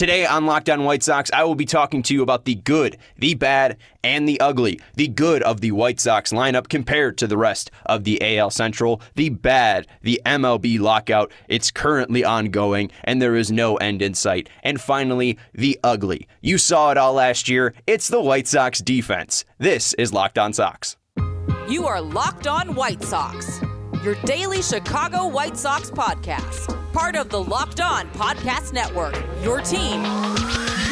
Today on Locked On White Sox, I will be talking to you about the good, the bad, and the ugly. The good of the White Sox lineup compared to the rest of the AL Central. The bad, the MLB lockout. It's currently ongoing and there is no end in sight. And finally, the ugly. You saw it all last year. It's the White Sox defense. This is Locked On Sox. You are Locked On White Sox, your daily Chicago White Sox podcast part of the Locked On Podcast Network. Your team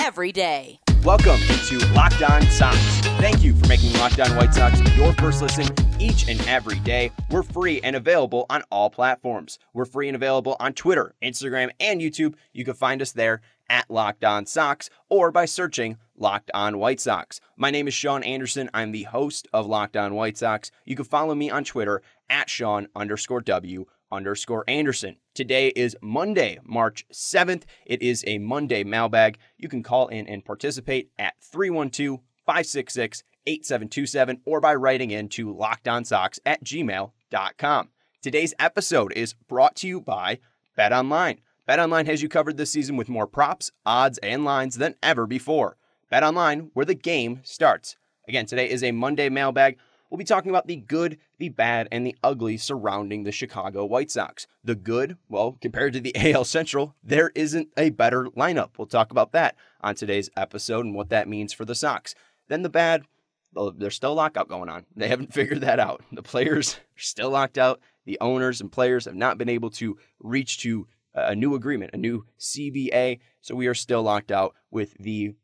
every day. Welcome to Locked On Sox. Thank you for making Locked On White Sox your first listen each and every day. We're free and available on all platforms. We're free and available on Twitter, Instagram, and YouTube. You can find us there at Locked On Sox or by searching Locked On White Sox. My name is Sean Anderson. I'm the host of Locked On White Sox. You can follow me on Twitter at Sean underscore W underscore Anderson. Today is Monday, March 7th. It is a Monday mailbag. You can call in and participate at 312 566 8727 or by writing in to lockedonsox at gmail.com. Today's episode is brought to you by Bet Online. Bet Online has you covered this season with more props, odds, and lines than ever before. Bet Online, where the game starts. Again, today is a Monday mailbag. We'll be talking about the good, the bad, and the ugly surrounding the Chicago White Sox. The good, well, compared to the AL Central, there isn't a better lineup. We'll talk about that on today's episode and what that means for the Sox. Then the bad, well, there's still lockout going on. They haven't figured that out. The players are still locked out. The owners and players have not been able to reach to a new agreement, a new CBA. So we are still locked out with the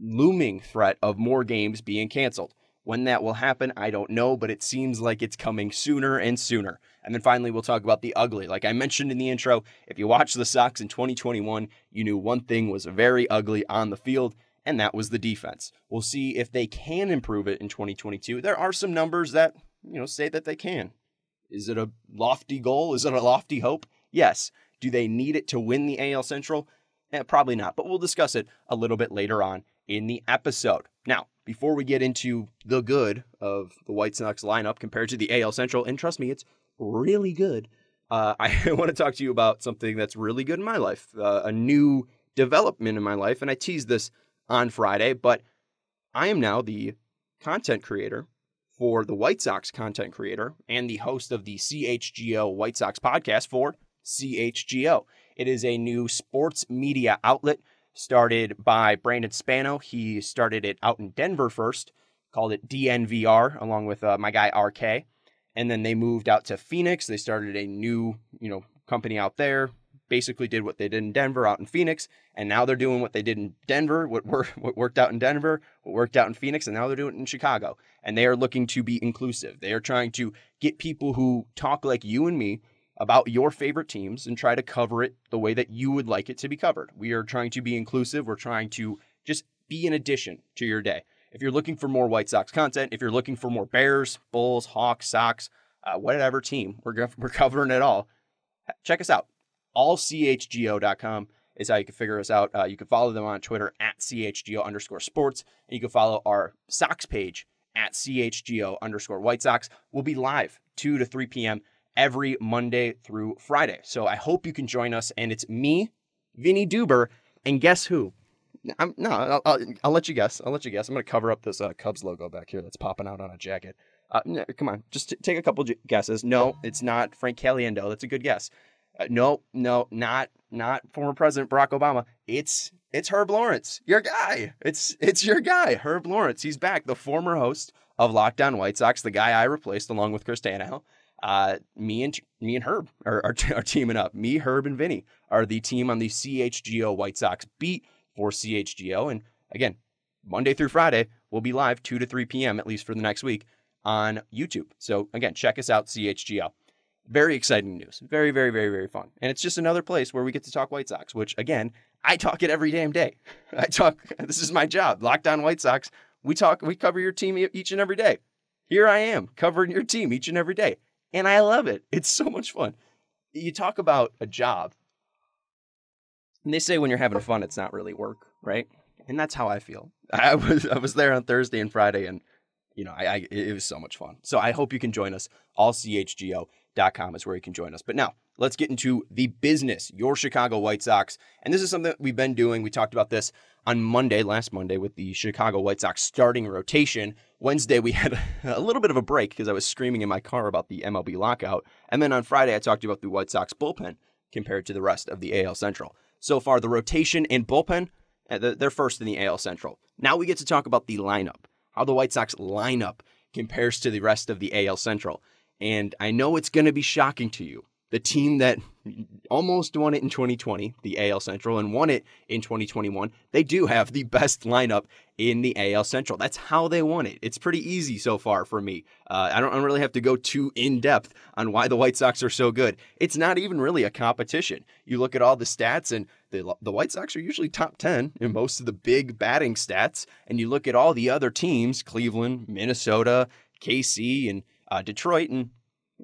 looming threat of more games being canceled. When that will happen, I don't know, but it seems like it's coming sooner and sooner. And then finally, we'll talk about the ugly. Like I mentioned in the intro, if you watch the Sox in 2021, you knew one thing was very ugly on the field, and that was the defense. We'll see if they can improve it in 2022. There are some numbers that, you know, say that they can. Is it a lofty goal? Is it a lofty hope? Yes. Do they need it to win the AL Central? Eh, probably not, but we'll discuss it a little bit later on in the episode. Now, before we get into the good of the White Sox lineup compared to the AL Central, and trust me, it's really good. Uh, I want to talk to you about something that's really good in my life, uh, a new development in my life. And I teased this on Friday, but I am now the content creator for the White Sox content creator and the host of the CHGO White Sox podcast for CHGO. It is a new sports media outlet started by Brandon Spano. He started it out in Denver first, called it DNVR, along with uh, my guy RK. And then they moved out to Phoenix. They started a new, you know, company out there. Basically, did what they did in Denver out in Phoenix, and now they're doing what they did in Denver, what, worked, what worked out in Denver, what worked out in Phoenix, and now they're doing it in Chicago. And they are looking to be inclusive. They are trying to get people who talk like you and me, about your favorite teams and try to cover it the way that you would like it to be covered. We are trying to be inclusive. We're trying to just be an addition to your day. If you're looking for more White Sox content, if you're looking for more Bears, Bulls, Hawks, Sox, uh, whatever team, we're, we're covering it all. Check us out. Allchgo.com is how you can figure us out. Uh, you can follow them on Twitter at CHGO underscore sports. And you can follow our Sox page at CHGO underscore White Sox. We'll be live 2 to 3 p.m every Monday through Friday. So I hope you can join us. And it's me, Vinny Duber, and guess who? I'm, no, I'll, I'll, I'll, let you guess. I'll let you guess. I'm going to cover up this uh, Cubs logo back here that's popping out on a jacket. Uh, no, come on, just t- take a couple guesses. No, it's not Frank Caliendo. That's a good guess. Uh, no, no, not not former President Barack Obama. It's it's Herb Lawrence, your guy. It's it's your guy, Herb Lawrence. He's back, the former host of Locked On White Sox, the guy I replaced along with Chris Tannehill uh, me and me and Herb are, are, are, teaming up. Me, Herb, and Vinny are the team on the CHGO White Sox beat for CHGO. And again, Monday through Friday, we'll be live 2 to 3 p.m., at least for the next week, on YouTube. So again, check us out, CHGO. Very exciting news. Very, very, very, very fun. And it's just another place where we get to talk White Sox, which again, I talk it every damn day. I talk, this is my job. Locked On White Sox. We talk, we cover your team each and every day. Here I am covering your team each and every day and I love it. It's so much fun. You talk about a job, and they say when you're having fun, it's not really work, right? And that's how I feel. I was I was there on Thursday and Friday, and you know, I, I it was so much fun. So I hope you can join us. Allchgo.com is where you can join us. But now let's get into the business, your Chicago White Sox. And this is something that we've been doing. We talked about this on Monday, last Monday, with the Chicago White Sox starting rotation. Wednesday, we had a little bit of a break because I was screaming in my car about the MLB lockout. And then on Friday, I talked about the White Sox bullpen compared to the rest of the AL Central. So far, the rotation and bullpen, uh, they're first in the AL Central. Now we get to talk about the lineup, how the White Sox lineup compares to the rest of the AL Central. And I know it's going to be shocking to you. The team that almost won it in 2020, the AL Central, and won it in 2021, they do have the best lineup in the AL Central. That's how they won it. It's pretty easy so far for me. Uh, I, don't, I don't really have to go too in depth on why the White Sox are so good. It's not even really a competition. You look at all the stats, and the, the White Sox are usually top 10 in most of the big batting stats. And you look at all the other teams Cleveland, Minnesota, KC, and uh, Detroit, and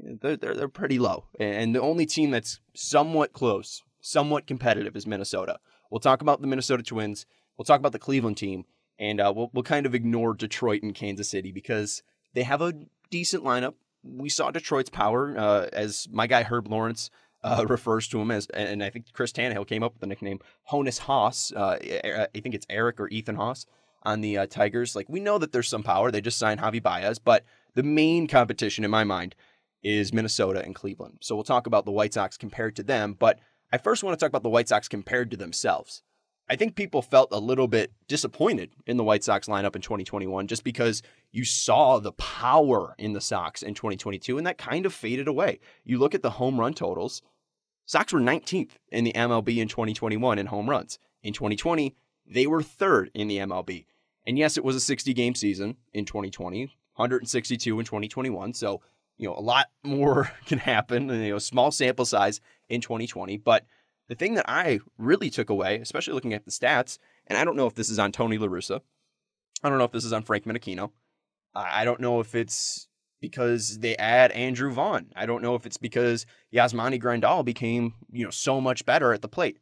they're, they're, they're pretty low. And the only team that's somewhat close, somewhat competitive is Minnesota. We'll talk about the Minnesota Twins. We'll talk about the Cleveland team. And uh, we'll, we'll kind of ignore Detroit and Kansas City because they have a decent lineup. We saw Detroit's power, uh, as my guy Herb Lawrence uh, refers to him as, and I think Chris Tannehill came up with the nickname Honus Haase. Uh, I think it's Eric or Ethan Haase on the uh, Tigers. Like we know that there's some power. They just signed Javi Baez, but the main competition in my mind is Minnesota and Cleveland. So we'll talk about the White Sox compared to them, but I first want to talk about the White Sox compared to themselves. I think people felt a little bit disappointed in the White Sox lineup in 2021 just because you saw the power in the Sox in 2022 and that kind of faded away. You look at the home run totals, Sox were 19th in the MLB in 2021 in home runs. In 2020, they were third in the MLB. And yes, it was a 60 game season in 2020, 162 in 2021. So you know, a lot more can happen, you know, small sample size in 2020. But the thing that I really took away, especially looking at the stats, and I don't know if this is on Tony La Russa, I don't know if this is on Frank Menechino, I don't know if it's because they add Andrew Vaughn. I don't know if it's because Yasmani Grandal became, you know, so much better at the plate.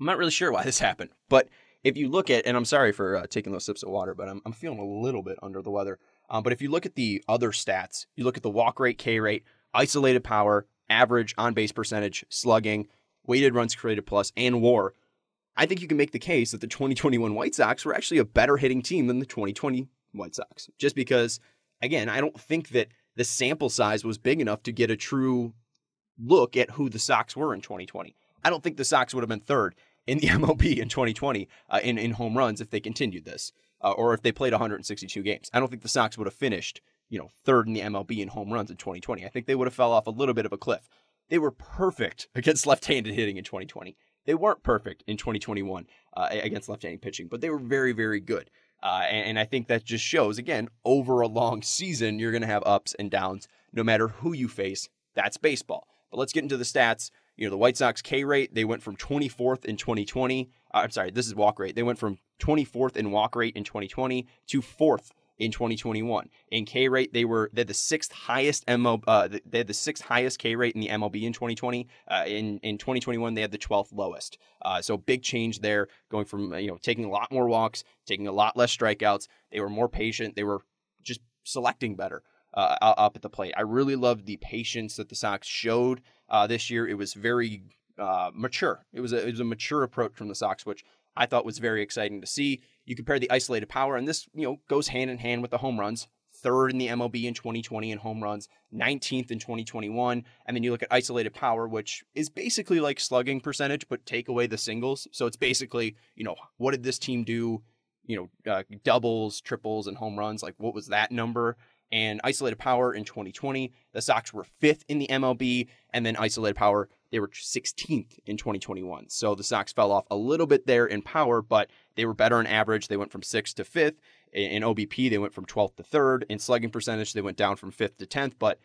I'm not really sure why this happened, but if you look at, and I'm sorry for uh, taking those sips of water, but I'm, I'm feeling a little bit under the weather. Um, but if you look at the other stats, you look at the walk rate, K rate, isolated power, average on base percentage, slugging, weighted runs created plus, and war. I think you can make the case that the 2021 White Sox were actually a better hitting team than the 2020 White Sox. Just because, again, I don't think that the sample size was big enough to get a true look at who the Sox were in 2020. I don't think the Sox would have been third in the MLB in 2020 uh, in, in home runs if they continued this uh, or if they played 162 games. I don't think the Sox would have finished, you know, third in the MLB in home runs in 2020. I think they would have fell off a little bit of a cliff. They were perfect against left-handed hitting in 2020. They weren't perfect in 2021 uh, against left-handed pitching, but they were very, very good. Uh, and, and I think that just shows, again, over a long season, you're going to have ups and downs no matter who you face. That's baseball. But let's get into the stats. You know, the White Sox K rate, they went from 24th in 2020. Uh, I'm sorry, this is walk rate. They went from 24th in walk rate in 2020 to fourth in 2021. In K rate, they were they had the sixth highest MO uh, they had the sixth highest K rate in the MLB in 2020. Uh, in in 2021, they had the 12th lowest. Uh, so big change there, going from you know taking a lot more walks, taking a lot less strikeouts. They were more patient. They were just selecting better. Uh, up at the plate. I really loved the patience that the Sox showed uh, this year. It was very uh, mature. It was a it was a mature approach from the Sox, which I thought was very exciting to see. You compare the isolated power, and this you know goes hand in hand with the home runs. Third in the MLB in 2020 in home runs, 19th in 2021, and then you look at isolated power, which is basically like slugging percentage, but take away the singles. So it's basically you know what did this team do? You know, uh, doubles, triples, and home runs. Like what was that number? And isolated power in 2020. The Sox were fifth in the MLB, and then isolated power, they were 16th in 2021. So the Sox fell off a little bit there in power, but they were better on average. They went from sixth to fifth. In OBP, they went from 12th to third. In slugging percentage, they went down from fifth to 10th, but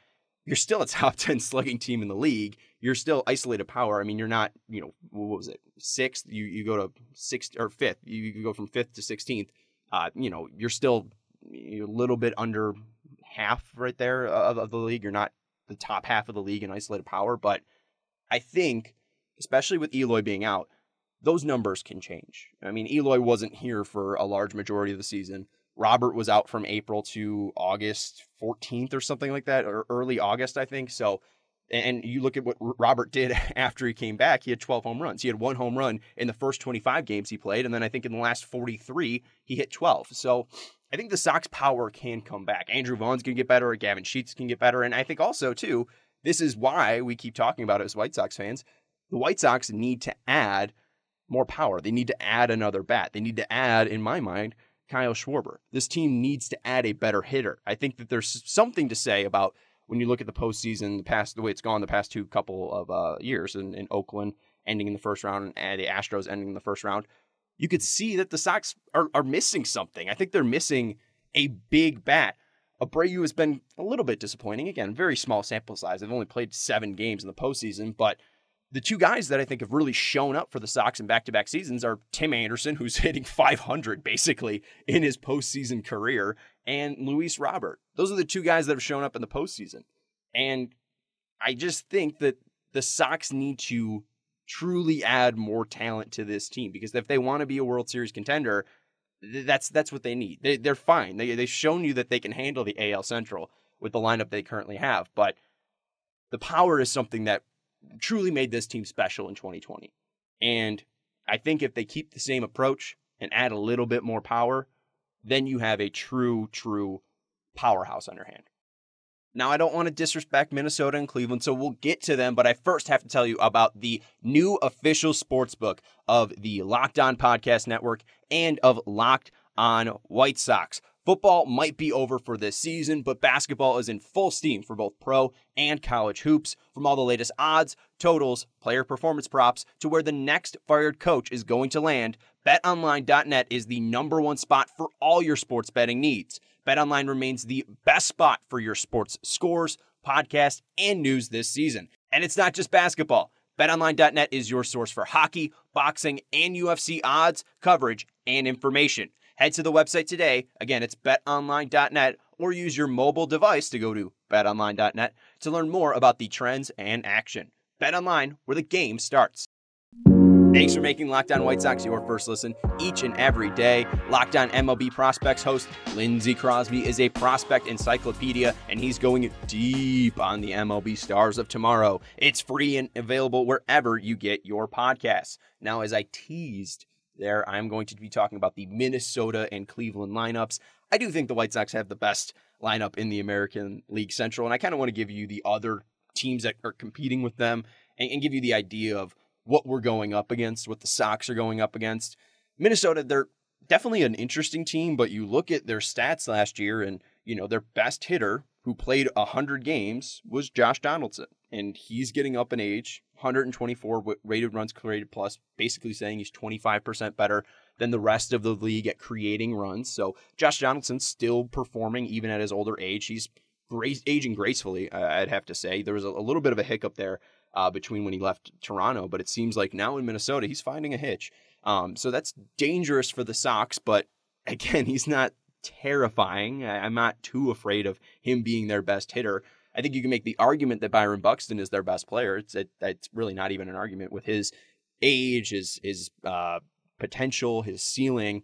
you're still a top 10 slugging team in the league. You're still isolated power. I mean, you're not, you know, what was it, sixth? You, you go to sixth or fifth. You, you go from fifth to 16th. Uh, you know, you're still a little bit under half right there of, of the league. You're not the top half of the league in isolated power, but I think, especially with Eloy being out, those numbers can change. I mean, Eloy wasn't here for a large majority of the season. Robert was out from April to August 14th or something like that, or early August, I think. So And you look at what Robert did after he came back, he had 12 home runs. He had one home run in the first 25 games he played. And then I think in the last 43, he hit 12. So I think the Sox power can come back. Andrew Vaughn's going to get better. Gavin Sheets can get better. And I think also, too, this is why we keep talking about it as White Sox fans. The White Sox need to add more power. They need to add another bat. They need to add, in my mind, Kyle Schwarber. This team needs to add a better hitter. I think that there's something to say about when you look at the postseason, the past the way it's gone the past two couple of uh, years in, in Oakland ending in the first round and the Astros ending in the first round. You could see that the Sox are, are missing something. I think they're missing a big bat. Abreu has been a little bit disappointing. Again, very small sample size. They've only played seven games in the postseason, but the two guys that I think have really shown up for the Sox in back to back seasons are Tim Anderson, who's hitting 500 basically in his postseason career, and Luis Robert. Those are the two guys that have shown up in the postseason. And I just think that the Sox need to truly add more talent to this team because if they want to be a World Series contender, that's that's what they need. They, they're fine. They, they've shown you that they can handle the AL Central with the lineup they currently have. But the power is something that truly made this team special in 2020. And I think if they keep the same approach and add a little bit more power, then you have a true, true powerhouse on your hand. Now, I don't want to disrespect Minnesota and Cleveland, so we'll get to them, but I first have to tell you about the new official sports book of the Locked On Podcast Network and of Locked On White Sox. Football might be over for this season, but basketball is in full steam for both pro and college hoops. From all the latest odds, totals, player performance props, to where the next fired coach is going to land, betonline.net is the number one spot for all your sports betting needs. BetOnline remains the best spot for your sports scores, podcasts, and news this season. And it's not just basketball. BetOnline.net is your source for hockey, boxing, and UFC odds, coverage, and information. Head to the website today. Again, it's betonline.net or use your mobile device to go to betonline.net to learn more about the trends and action. BetOnline, where the game starts. Thanks for making Locked On White Sox your first listen each and every day. Locked On MLB Prospects host Lindsey Crosby is a prospect encyclopedia, and he's going deep on the MLB stars of tomorrow. It's free and available wherever you get your podcasts. Now, as I teased there. I'm going to be talking about the Minnesota and Cleveland lineups. I do think the White Sox have the best lineup in the American League Central, and I kind of want to give you the other teams that are competing with them and, and give you the idea of what we're going up against, what the Sox are going up against. Minnesota, they're definitely an interesting team, but you look at their stats last year, and you know their best hitter, who played hundred games, was Josh Donaldson, and he's getting up in age. 124 rated runs created plus, basically saying he's 25% better than the rest of the league at creating runs. So Josh Donaldson's still performing even at his older age. He's aging gracefully, I'd have to say. There was a little bit of a hiccup there uh, between when he left Toronto, but it seems like now in Minnesota he's finding a hitch. Um, so that's dangerous for the Sox, but again, he's not terrifying. I, I'm not too afraid of him being their best hitter. I think you can make the argument that Byron Buxton is their best player. It's it, it's really not even an argument with his age, his his uh, potential, his ceiling.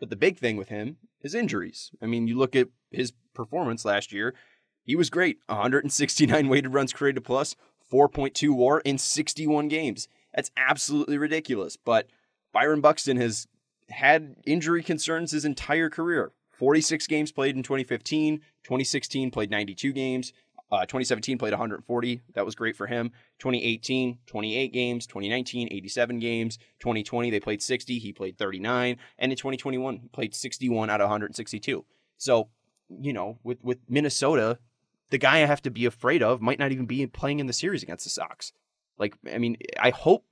But the big thing with him is injuries. I mean, you look at his performance last year. He was great. 169 weighted runs created plus, 4.2 WAR in 61 games. That's absolutely ridiculous. But Byron Buxton has had injury concerns his entire career. 46 games played in 2015, 2016 played 92 games, uh, 2017 played 140. That was great for him. 2018, 28 games. 2019, 87 games. 2020, they played 60. He played 39. And in 2021, he played 61 out of 162. So, you know, with, with Minnesota, the guy I have to be afraid of might not even be playing in the series against the Sox. Like, I mean, I hope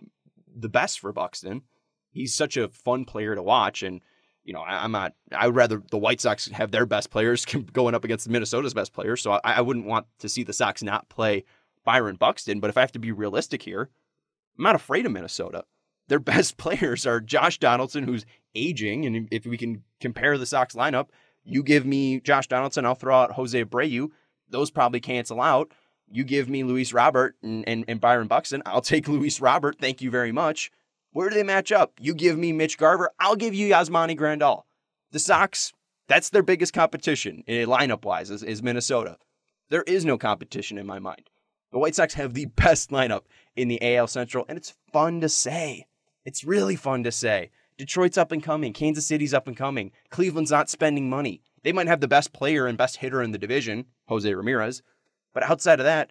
the best for Buxton. He's such a fun player to watch. And, you know, I, am not. I would rather the White Sox have their best players going up against Minnesota's best players. So I, I wouldn't want to see the Sox not play Byron Buxton. But if I have to be realistic here, I'm not afraid of Minnesota. Their best players are Josh Donaldson, who's aging, and if we can compare the Sox lineup, you give me Josh Donaldson, I'll throw out Jose Abreu. Those probably cancel out. You give me Luis Robert and, and, and Byron Buxton, I'll take Luis Robert. Thank you very much. Where do they match up? You give me Mitch Garver, I'll give you Yasmani Grandal. The Sox, that's their biggest competition, eh, lineup wise, is, is Minnesota. There is no competition in my mind. The White Sox have the best lineup in the AL Central, and it's fun to say. It's really fun to say. Detroit's up and coming. Kansas City's up and coming. Cleveland's not spending money. They might have the best player and best hitter in the division, Jose Ramirez, but outside of that,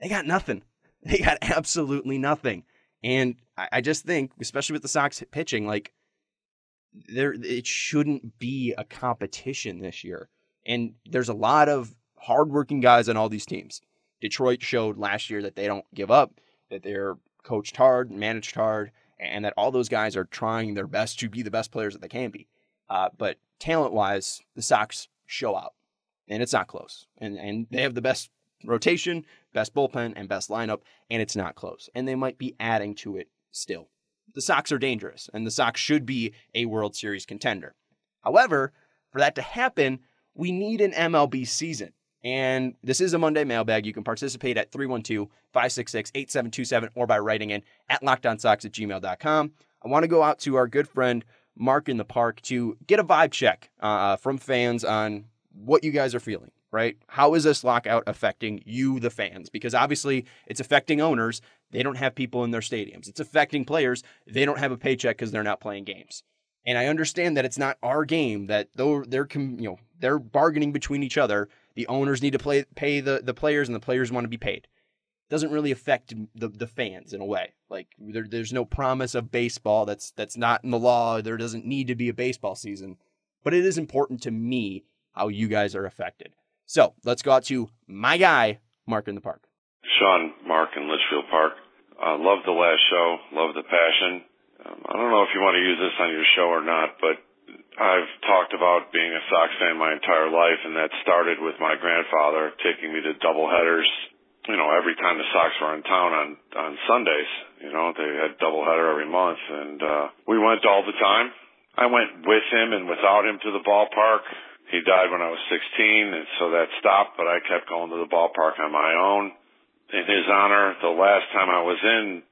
they got nothing. They got absolutely nothing. And I just think, especially with the Sox pitching, like there it shouldn't be a competition this year. And there's a lot of hardworking guys on all these teams. Detroit showed last year that they don't give up, that they're coached hard, managed hard, and that all those guys are trying their best to be the best players that they can be. Uh, but talent wise, the Sox show out, and it's not close. And and they have the best rotation, best bullpen, and best lineup, and it's not close. And they might be adding to it still. The Sox are dangerous, and the Sox should be a World Series contender. However, for that to happen, we need an MLB season. And this is a Monday mailbag. You can participate at 312 566 8727 or by writing in at lockedonsox at gmail.com. I want to go out to our good friend Mark in the park to get a vibe check uh, from fans on what you guys are feeling, right? How is this lockout affecting you, the fans? Because obviously it's affecting owners. They don't have people in their stadiums. It's affecting players. They don't have a paycheck because they're not playing games. And I understand that it's not our game that though they're you know they're bargaining between each other the owners need to play, pay the, the players, and the players want to be paid. It Doesn't really affect the, the fans in a way. Like there, there's no promise of baseball that's that's not in the law. There doesn't need to be a baseball season, but it is important to me how you guys are affected. So let's go out to my guy, Mark in the Park. Sean, Mark in Litchfield Park. Uh, love the last show. Love the passion. Um, I don't know if you want to use this on your show or not, but I've talked about being a Sox fan my entire life, and that started with my grandfather taking me to double headers. You know, every time the Sox were in town on on Sundays, you know, they had double header every month, and uh, we went all the time. I went with him and without him to the ballpark. He died when I was 16, and so that stopped. But I kept going to the ballpark on my own. In his honor, the last time I was in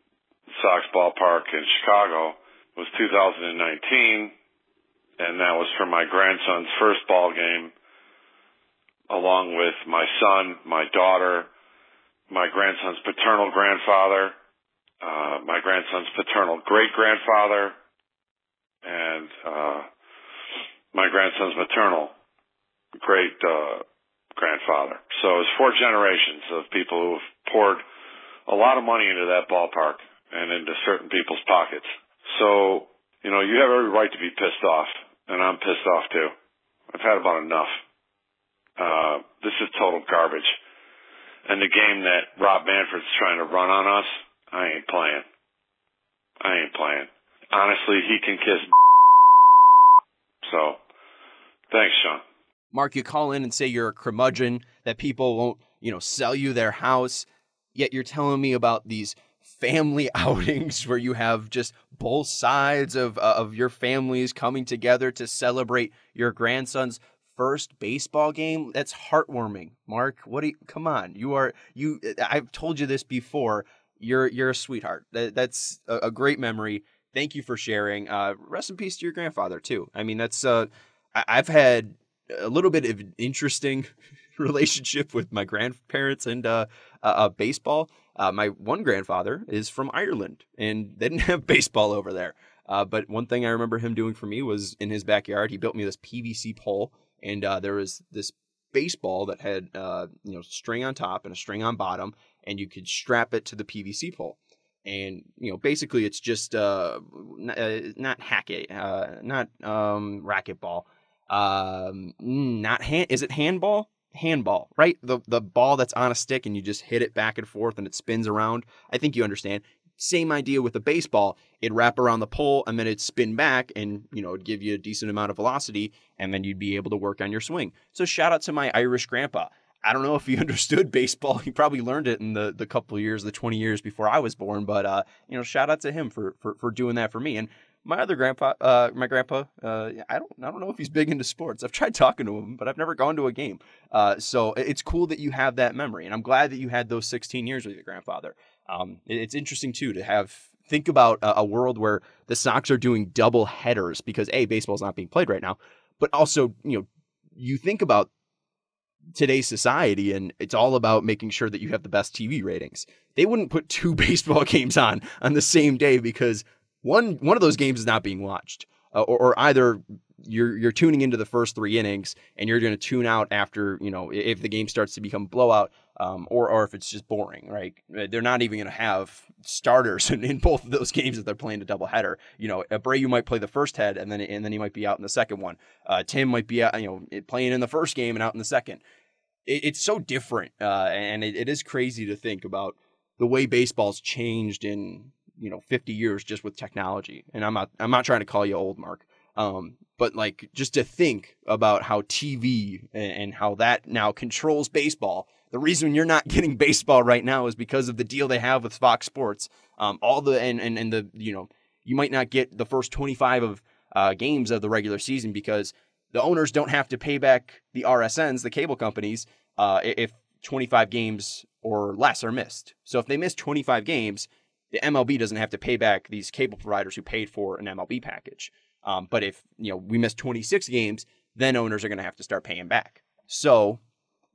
Sox ballpark in Chicago was 2019 and that was for my grandson's first ball game, along with my son, my daughter, my grandson's paternal grandfather, uh, my grandson's paternal great grandfather, and uh, my grandson's maternal great uh, grandfather. So it's four generations of people who have poured a lot of money into that ballpark and into certain people's pockets. So, you know, you have every right to be pissed off and I'm pissed off too. I've had about enough. Uh, this is total garbage. And the game that Rob Manfred's trying to run on us, I ain't playing. I ain't playing. Honestly, he can kiss. So, thanks, Sean. Mark, you call in and say you're a curmudgeon, that people won't, you know, sell you their house, yet you're telling me about these family outings where you have just both sides of uh, of your families coming together to celebrate your grandson's first baseball game. That's heartwarming. Mark, what do you come on? You are you I've told you this before. You're you're a sweetheart. That, that's a, a, great memory. Thank you for sharing. Uh, rest in peace to your grandfather too. I mean, that's uh, I, I've had a little bit of an interesting relationship with my grandparents and uh, uh, baseball. Uh, my one grandfather is from Ireland, and they didn't have baseball over there. Uh, but one thing I remember him doing for me was in his backyard, he built me this PVC pole, and uh, there was this baseball that had uh, you know string on top and a string on bottom, and you could strap it to the PVC pole. And you know, basically, it's just uh, not, uh, not hacket, not um, racquetball, um, not hand. Is it handball? handball, right? The the ball that's on a stick and you just hit it back and forth and it spins around. I think you understand. Same idea with a baseball. It'd wrap around the pole and then it'd spin back and, you know, it'd give you a decent amount of velocity and then you'd be able to work on your swing. So shout out to my Irish grandpa. I don't know if he understood baseball. He probably learned it in the, the couple years, the 20 years before I was born. But, uh, you know, shout out to him for, for, for doing that for me. And my other grandpa, uh, my grandpa, uh, I don't, I don't know if he's big into sports. I've tried talking to him, but I've never gone to a game. Uh, so it's cool that you have that memory, and I'm glad that you had those 16 years with your grandfather. Um, it's interesting too to have think about a, world where the Sox are doing double headers because a baseball's not being played right now, but also you know you think about today's society and it's all about making sure that you have the best TV ratings. They wouldn't put two baseball games on on the same day because one one of those games is not being watched. Uh, or, or either you're you're tuning into the first three innings and you're going to tune out after you know if the game starts to become blowout um, or or if it's just boring right? They're not even going to have starters in, in, both of those games that they're playing a doubleheader. You know Abreu might play the first head and then and then he might be out in the second one. Uh, Tim might be out, you know playing in the first game and out in the second. It, it's so different uh, and it, it is crazy to think about the way baseball's changed in you know 50 years just with technology and I'm not I'm not trying to call you old Mark um, but like just to think about how TV and, and how that now controls baseball. The reason you're not getting baseball right now is because of the deal they have with Fox Sports. Um, all the and, and and the you know you might not get the first 25 of uh, games of the regular season because the owners don't have to pay back the RSNs, the cable companies, uh, if 25 games or less are missed. So if they miss 25 games, the MLB doesn't have to pay back these cable providers who paid for an MLB package. Um, but if you know we miss 26 games, then owners are going to have to start paying back. So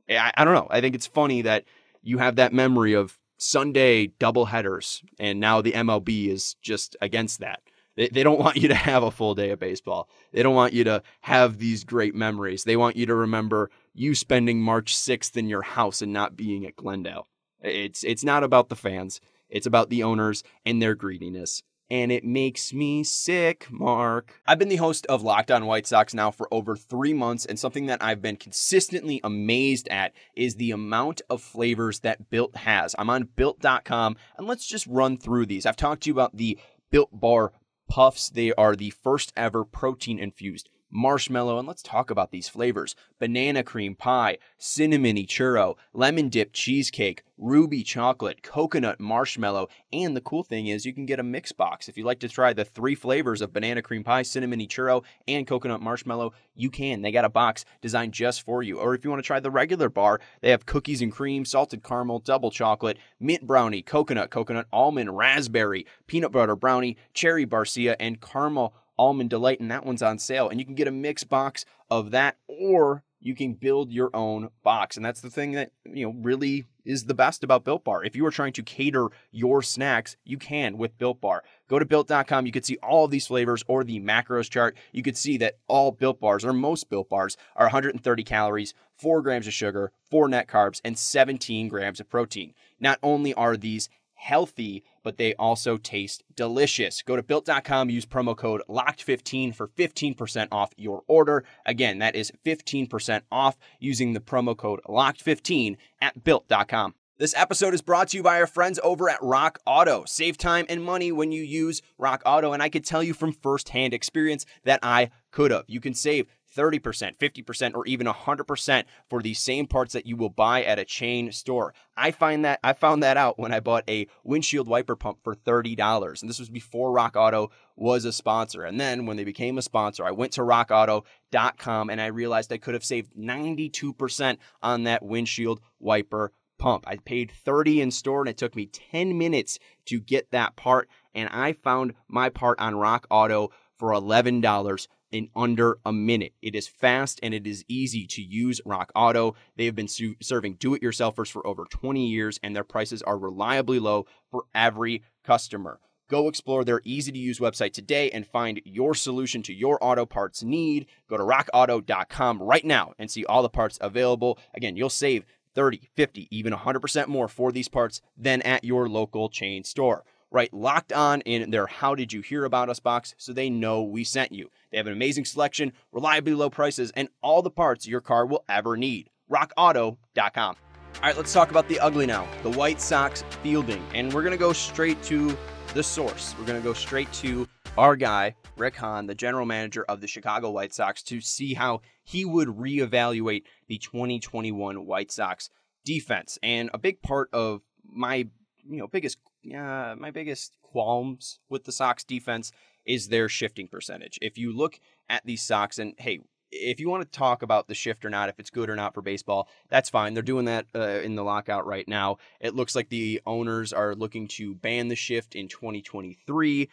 I, I don't know. I think it's funny that you have that memory of Sunday double headers, and now the MLB is just against that. They, they don't want you to have a full day of baseball. They don't want you to have these great memories. They want you to remember you spending March 6th in your house and not being at Glendale. It's it's not about the fans. It's about the owners and their greediness and it makes me sick, Mark. I've been the host of Locked On White Sox now for over three months, and something that I've been consistently amazed at is the amount of flavors that Built has. I'm on built.com, and let's just run through these. I've talked to you about the Built Bar Puffs, they are the first ever protein infused marshmallow, and let's talk about these flavors banana cream pie, cinnamony churro, lemon dip cheesecake, ruby chocolate, coconut marshmallow, and the cool thing is you can get a mix box. If you'd like to try the three flavors of banana cream pie, cinnamony churro, and coconut marshmallow, you can. They got a box designed just for you. Or if you want to try the regular bar, they have cookies and cream, salted caramel, double chocolate, mint brownie, coconut, coconut almond, raspberry, peanut butter brownie, cherry barcia, and caramel Almond Delight, and that one's on sale. And you can get a mix box of that, or you can build your own box. And that's the thing that, you know, really is the best about Built Bar. If you are trying to cater your snacks, you can with Built Bar. Go to built.com. You can see all of these flavors or the macros chart. You can see that all Built Bars, or most Built Bars, are 130 calories, 4 grams of sugar, 4 net carbs, and 17 grams of protein. Not only are these healthy, but they also taste delicious. Go to built.com, use promo code LOCKED15 for 15% off your order. Again, that is 15% off using the promo code LOCKED15 at built.com. This episode is brought to you by our friends over at Rock Auto. Save time and money when you use Rock Auto, and I could tell you from firsthand experience that I could have. You can save 30%, 50%, or even 100% for the same parts that you will buy at a chain store. I find that I found that out when I bought a windshield wiper pump for $30. And this was before Rock Auto was a sponsor. And then when they became a sponsor, I went to rockauto.com and I realized I could have saved 92% on that windshield wiper pump. I paid 30 in store and it took me 10 minutes to get that part and I found my part on Rock Auto for $11 in under a minute. It is fast and it is easy to use Rock Auto. They have been su- serving do it yourselfers for over 20 years and their prices are reliably low for every customer. Go explore their easy to use website today and find your solution to your auto parts need. Go to rockauto.com right now and see all the parts available. Again, you'll save 30, 50, even 100% more for these parts than at your local chain store right locked on in their How Did You Hear About Us box so they know we sent you. They have an amazing selection, reliably low prices, and all the parts your car will ever need. RockAuto.com. All right, let's talk about the ugly now the White Sox fielding. And we're going to go straight to the source. We're going to go straight to our guy, Rick Hahn, the general manager of the Chicago White Sox, to see how he would reevaluate the 2021 White Sox defense. And a big part of my you know biggest uh, my biggest qualms with the Sox defense is their shifting percentage. If you look at these Sox, and hey, if you want to talk about the shift or not, if it's good or not for baseball, that's fine. They're doing that uh, in the lockout right now. It looks like the owners are looking to ban the shift in 2023.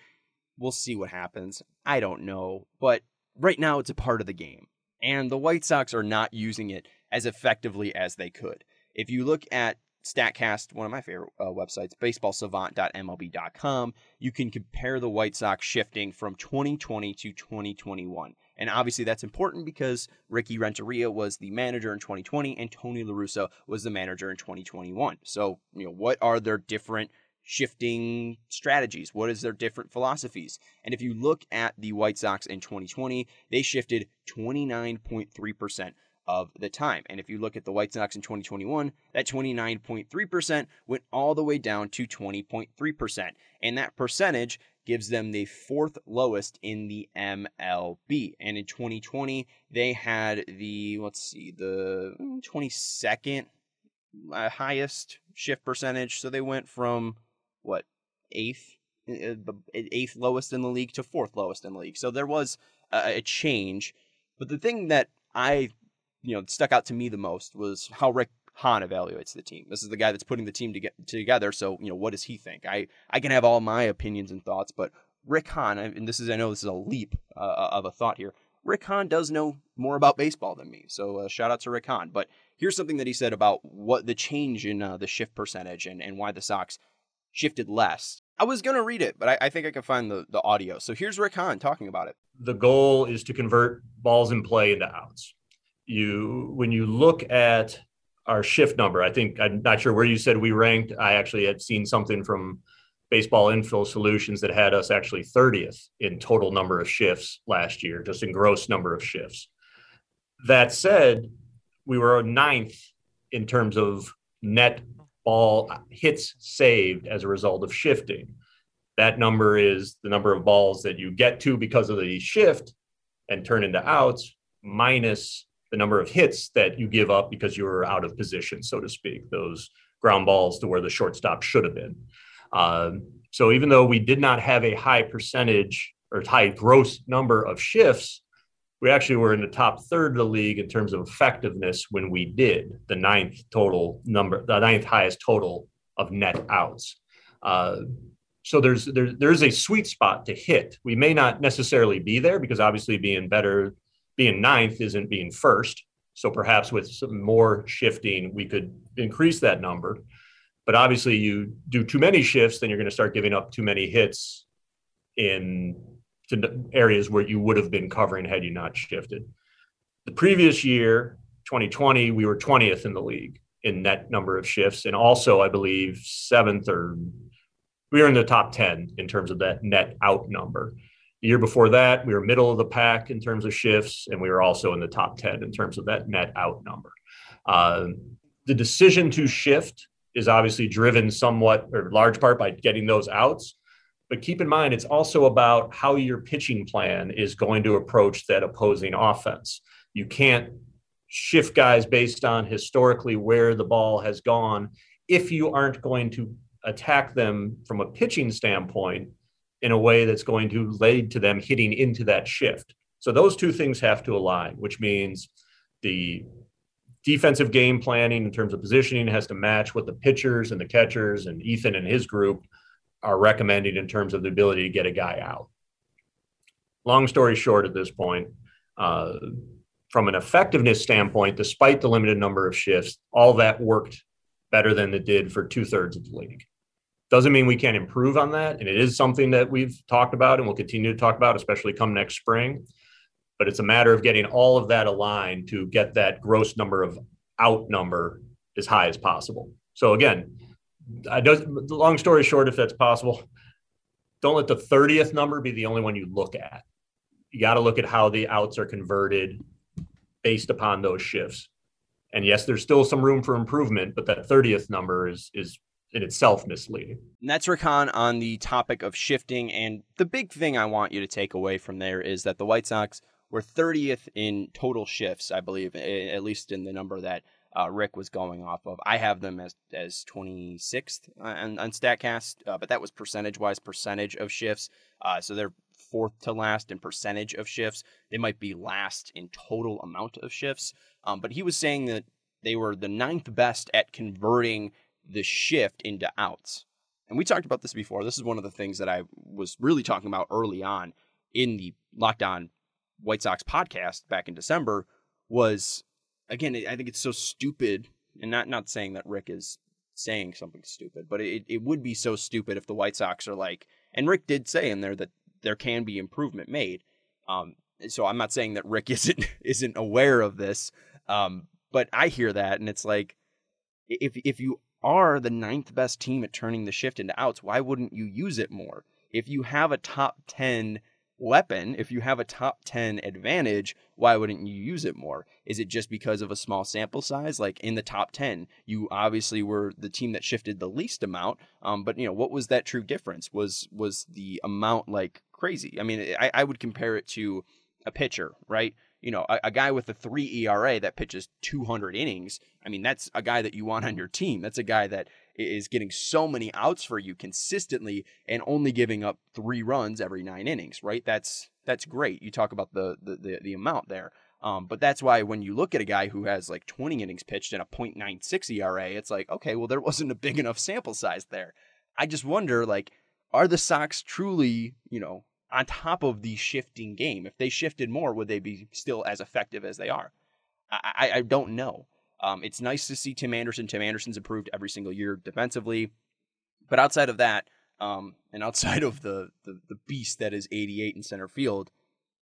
We'll see what happens. I don't know. But right now, it's a part of the game. And the White Sox are not using it as effectively as they could. If you look at StatCast, one of my favorite uh, websites, baseballsavant.mlb.com, you can compare the White Sox shifting from 2020 to 2021. And obviously that's important because Ricky Renteria was the manager in 2020 and Tony La Russa was the manager in 2021. So, you know, what are their different shifting strategies? What is their different philosophies? And if you look at the White Sox in 2020, they shifted 29.3% of the time. And if you look at the White Sox in 2021, that 29.3% went all the way down to 20.3%. And that percentage gives them the fourth lowest in the MLB. And in 2020, they had the, let's see, the 22nd uh, highest shift percentage. So they went from what, eighth? Uh, eighth lowest in the league to fourth lowest in the league. So there was a, a change. But the thing that I you know stuck out to me the most was how Rick Hahn evaluates the team. This is the guy that's putting the team to get together. So you know what does he think? I I can have all my opinions and thoughts, but Rick Hahn, and this is I know this is a leap uh, of a thought here. Rick Hahn does know more about baseball than me, so uh, shout out to Rick Hahn. But here's something that he said about what the change in uh, the shift percentage and, and why the Sox shifted less. I was going to read it, but I, I, think I can find the, the audio. So here's Rick Hahn talking about it. The goal is to convert balls in play into outs you when you look at our shift number, I think I'm not sure where you said we ranked. I actually had seen something from Baseball Info Solutions that had us actually 30th in total number of shifts last year, just in gross number of shifts. That said, we were ninth in terms of net ball hits saved as a result of shifting. That number is the number of balls that you get to because of the shift and turn into outs minus the number of hits that you give up because you were out of position, so to speak, those ground balls to where the shortstop should have been. Um, so even though we did not have a high percentage or high gross number of shifts, we actually were in the top third of the league in terms of effectiveness when we did the ninth total number, the ninth highest total of net outs. Uh, so there's there, there's a sweet spot to hit. We may not necessarily be there because obviously being better being ninth isn't being first. So perhaps with some more shifting, we could increase that number. But obviously, you do too many shifts, then you're going to start giving up too many hits in areas where you would have been covering had you not shifted. The previous year, 2020, we were 20th in the league in net number of shifts, and also I believe seventh or we were in the top 10 in terms of that net out number. The year before that, we were middle of the pack in terms of shifts, and we were also in the top 10 in terms of that net out number. Uh, the decision to shift is obviously driven somewhat or large part by getting those outs. But keep in mind, it's also about how your pitching plan is going to approach that opposing offense. You can't shift guys based on historically where the ball has gone if you aren't going to attack them from a pitching standpoint in a way that's going to lead to them hitting into that shift. So those two things have to align, which means the defensive game planning in terms of positioning has to match what the pitchers and the catchers and Ethan and his group are recommending in terms of the ability to get a guy out. Long story short, at this point, uh, from an effectiveness standpoint, despite the limited number of shifts, all that worked better than it did for two thirds of the league. Doesn't mean we can't improve on that. And it is something that we've talked about and we'll continue to talk about, especially come next spring. But it's a matter of getting all of that aligned to get that gross number of out number as high as possible. So again, I does long story short, if that's possible, don't let the 30th number be the only one you look at. You got to look at how the outs are converted based upon those shifts. And yes, there's still some room for improvement, but that 30th number is is in itself misleading. And that's Rick Hahn on the topic of shifting. And the big thing I want you to take away from there is that the White Sox were 30th in total shifts, I believe, at least in the number that uh, Rick was going off of. I have them as as 26th on, on Statcast, uh, but that was percentage wise, percentage of shifts. Uh, so they're fourth to last in percentage of shifts. They might be last in total amount of shifts. Um, but he was saying that they were the ninth best at converting the shift into outs. And we talked about this before. This is one of the things that I was really talking about early on in the Locked On White Sox podcast back in December was again, I think it's so stupid, and not not saying that Rick is saying something stupid, but it it would be so stupid if the White Sox are like, and Rick did say in there that there can be improvement made. Um, so I'm not saying that Rick isn't isn't aware of this, um, but I hear that, and it's like, if if you are the ninth best team at turning the shift into outs, why wouldn't you use it more? If you have a top ten weapon, if you have a top 10 advantage, why wouldn't you use it more? Is it just because of a small sample size? Like in the top 10, you obviously were the team that shifted the least amount. Um, but you know, what was that true difference? Was was the amount like crazy? I mean, I, I would compare it to a pitcher, right? You know, a, a guy with a three ERA that pitches 200 innings. I mean, that's a guy that you want on your team. That's a guy that is getting so many outs for you consistently and only giving up three runs every nine innings, right? That's that's great. You talk about the the the, the amount there. Um, but that's why when you look at a guy who has like 20 innings pitched and a .96 ERA, it's like, okay, well, there wasn't a big enough sample size there. I just wonder, like, are the Sox truly, you know, on top of the shifting game? If they shifted more, would they be still as effective as they are? I, I, don't know. Um, it's nice to see Tim Anderson. Tim Anderson's improved every single year defensively, but outside of that, um, and outside of the, the the beast that is 88 in center field,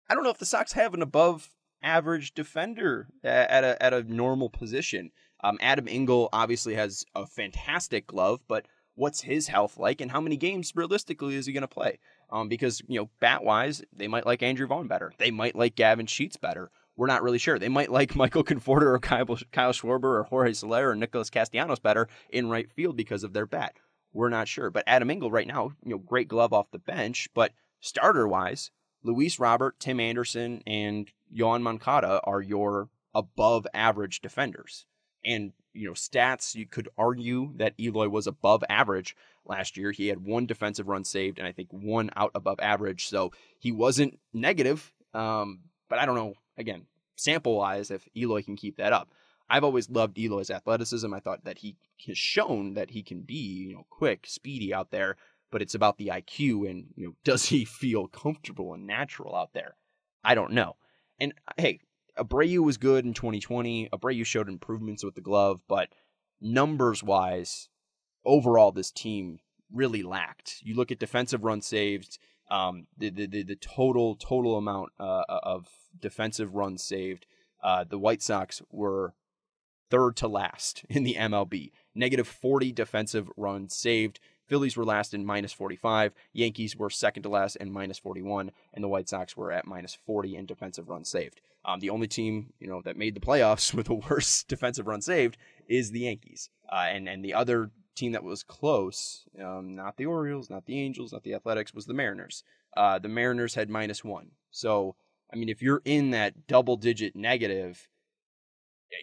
I don't know if the Sox have an above average defender at a at a normal position. Um, Adam Engel obviously has a fantastic glove, but what's his health like, and how many games realistically is he going to play? Um, because you know, bat wise, they might like Andrew Vaughn better. They might like Gavin Sheets better. We're not really sure. They might like Michael Conforto or Kyle, Schwarber or Jorge Soler or Nicholas Castellanos better in right field because of their bat. We're not sure. But Adam Engel right now, you know, great glove off the bench. But starter wise, Luis Robert, Tim Anderson, and Yoan Moncada are your above average defenders. And, you know, stats, you could argue that Eloy was above average last year. He had one defensive run saved and I think one out above average. So he wasn't negative. Um, but I don't know again, sample wise, if Eloy can keep that up. I've always loved Eloy's athleticism. I thought that he has shown that he can be, you know, quick, speedy out there, but it's about the IQ and, you know, does he feel comfortable and natural out there? I don't know. And hey, Abreu was good in 2020. Abreu showed improvements with the glove, but numbers wise, overall, this team really lacked. You look at defensive run saved, um, the, the, the, the total total amount uh, of defensive runs saved. Uh, the White Sox were third to last in the MLB. Negative 40 defensive runs saved. Phillies were last in minus 45. Yankees were second to last in minus 41, and the White Sox were at minus 40 in defensive runs saved. Um, the only team you know that made the playoffs with the worst defensive run saved is the Yankees, uh, and and the other team that was close, um, not the Orioles, not the Angels, not the Athletics, was the Mariners. Uh, the Mariners had minus one. So I mean, if you're in that double digit negative,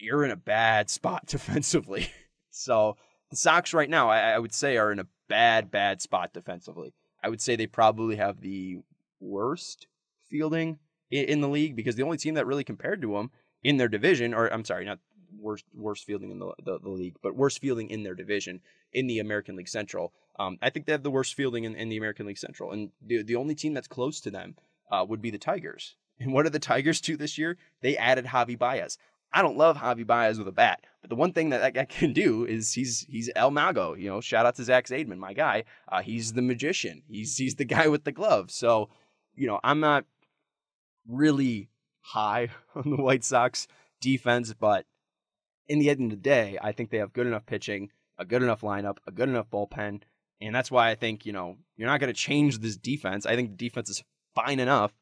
you're in a bad spot defensively. so the Sox right now, I, I, would say, are in a bad, bad spot defensively. I would say they probably have the worst fielding in, the league because the only team that really compared to them in their division, or I'm sorry, not worst worst fielding in the, the, the, league, but worst fielding in their division in the American League Central. Um, I think they have the worst fielding in, in the American League Central, and the the only team that's close to them uh, would be the Tigers. And what did the Tigers do this year? They added Javi Baez. I don't love Javi Baez with a bat, but the one thing that that guy can do is he's he's El Mago. You know, shout out to Zach Zaidman, my guy. Uh, he's the magician. He's he's the guy with the glove. So, you know, I'm not really high on the White Sox defense, but in the end of the day, I think they have good enough pitching, a good enough lineup, a good enough bullpen, and that's why I think you know you're not going to change this defense. I think the defense is fine enough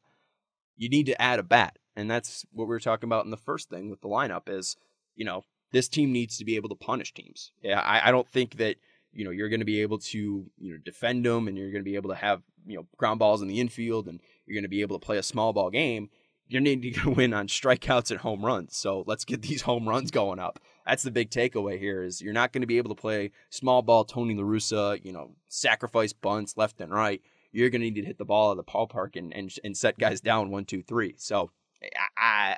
you need to add a bat. And that's what we were talking about in the first thing with the lineup is, you know, this team needs to be able to punish teams. Yeah, I, I don't think that, you know, you're going to be able to, you know, defend them and you're going to be able to have, you know, ground balls in the infield and you're going to be able to play a small ball game. You're needing to win on strikeouts and home runs. So let's get these home runs going up. That's the big takeaway here is you're not going to be able to play small ball Tony La Russa, you know, sacrifice bunts left and right you're going to need to hit the ball at the ballpark and, and, and set guys down one, two, three. So I,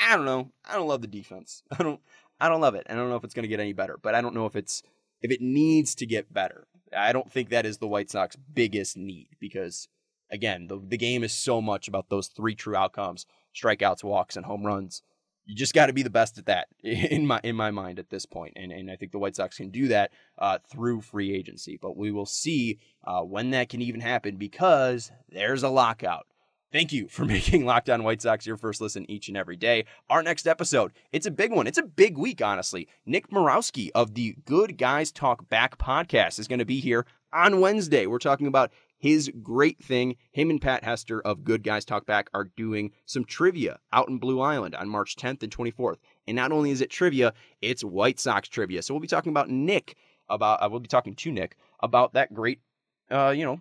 I, don't know. I don't love the defense. I don't, I don't love it. I don't know if it's going to get any better, but I don't know if it's, if it needs to get better. I don't think that is the White Sox biggest need because again, the, the game is so much about those three true outcomes, strikeouts, walks, and home runs. you just got to be the best at that in my in my mind at this point. And and I think the White Sox can do that uh, through free agency. But we will see uh, when that can even happen because there's a lockout. Thank you for making Locked On White Sox your first listen each and every day. Our next episode, it's a big one. It's a big week, honestly. Nick Morawski of the Good Guys Talk Back podcast is going to be here on Wednesday. We're talking about his great thing. Him and Pat Hester of Good Guys Talk Back are doing some trivia out in Blue Island on March 10th and 24th. And not only is it trivia, it's White Sox trivia. So we'll be talking about Nick about uh, we'll be talking to Nick about that great uh, you know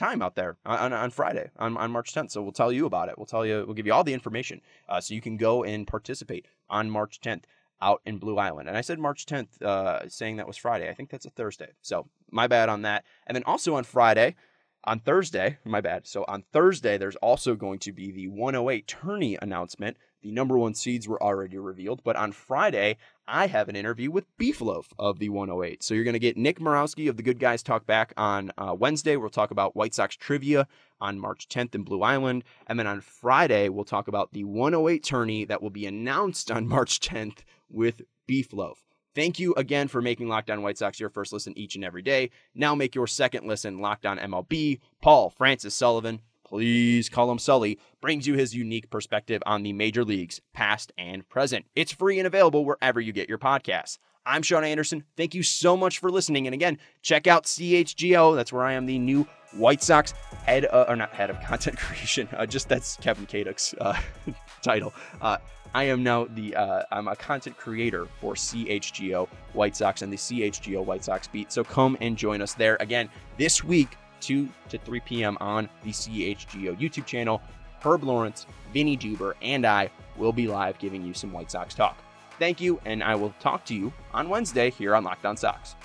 time out there on, on Friday on, on March 10th. So we'll tell you about it. We'll tell you we'll give you all the information uh, so you can go and participate on March 10th out in Blue Island. And I said March 10th, uh, saying that was Friday. I think that's a Thursday. So my bad on that. And then also on Friday, on Thursday, my bad. So on Thursday, there's also going to be the 108 tourney announcement. The number one seeds were already revealed, but on Friday, I have an interview with Beefloaf of the 108. So you're going to get Nick Morawski of the Good Guys Talk back on uh, Wednesday. We'll talk about White Sox trivia on March 10th in Blue Island. And then on Friday, we'll talk about the 108 tourney that will be announced on March 10th with Beefloaf. Thank you again for making Locked On White Sox your first listen each and every day. Now make your second listen Locked On MLB. Paul Francis Sullivan, please call him Sully, brings you his unique perspective on the major leagues, past and present. It's free and available wherever you get your podcasts. I'm Sean Anderson. Thank you so much for listening. And again, check out CHGO. That's where I am the new White Sox head, uh, or not head of content creation. Uh, just that's Kevin Kaduk's uh, title. Uh, I am now the uh, I'm a content creator for CHGO White Sox and the CHGO White Sox beat. So come and join us there again this week, 2 to 3 p.m. on the CHGO YouTube channel. Herb Lawrence, Vinny Duber, and I will be live giving you some White Sox talk. Thank you, and I will talk to you on Wednesday here on Locked On Sox.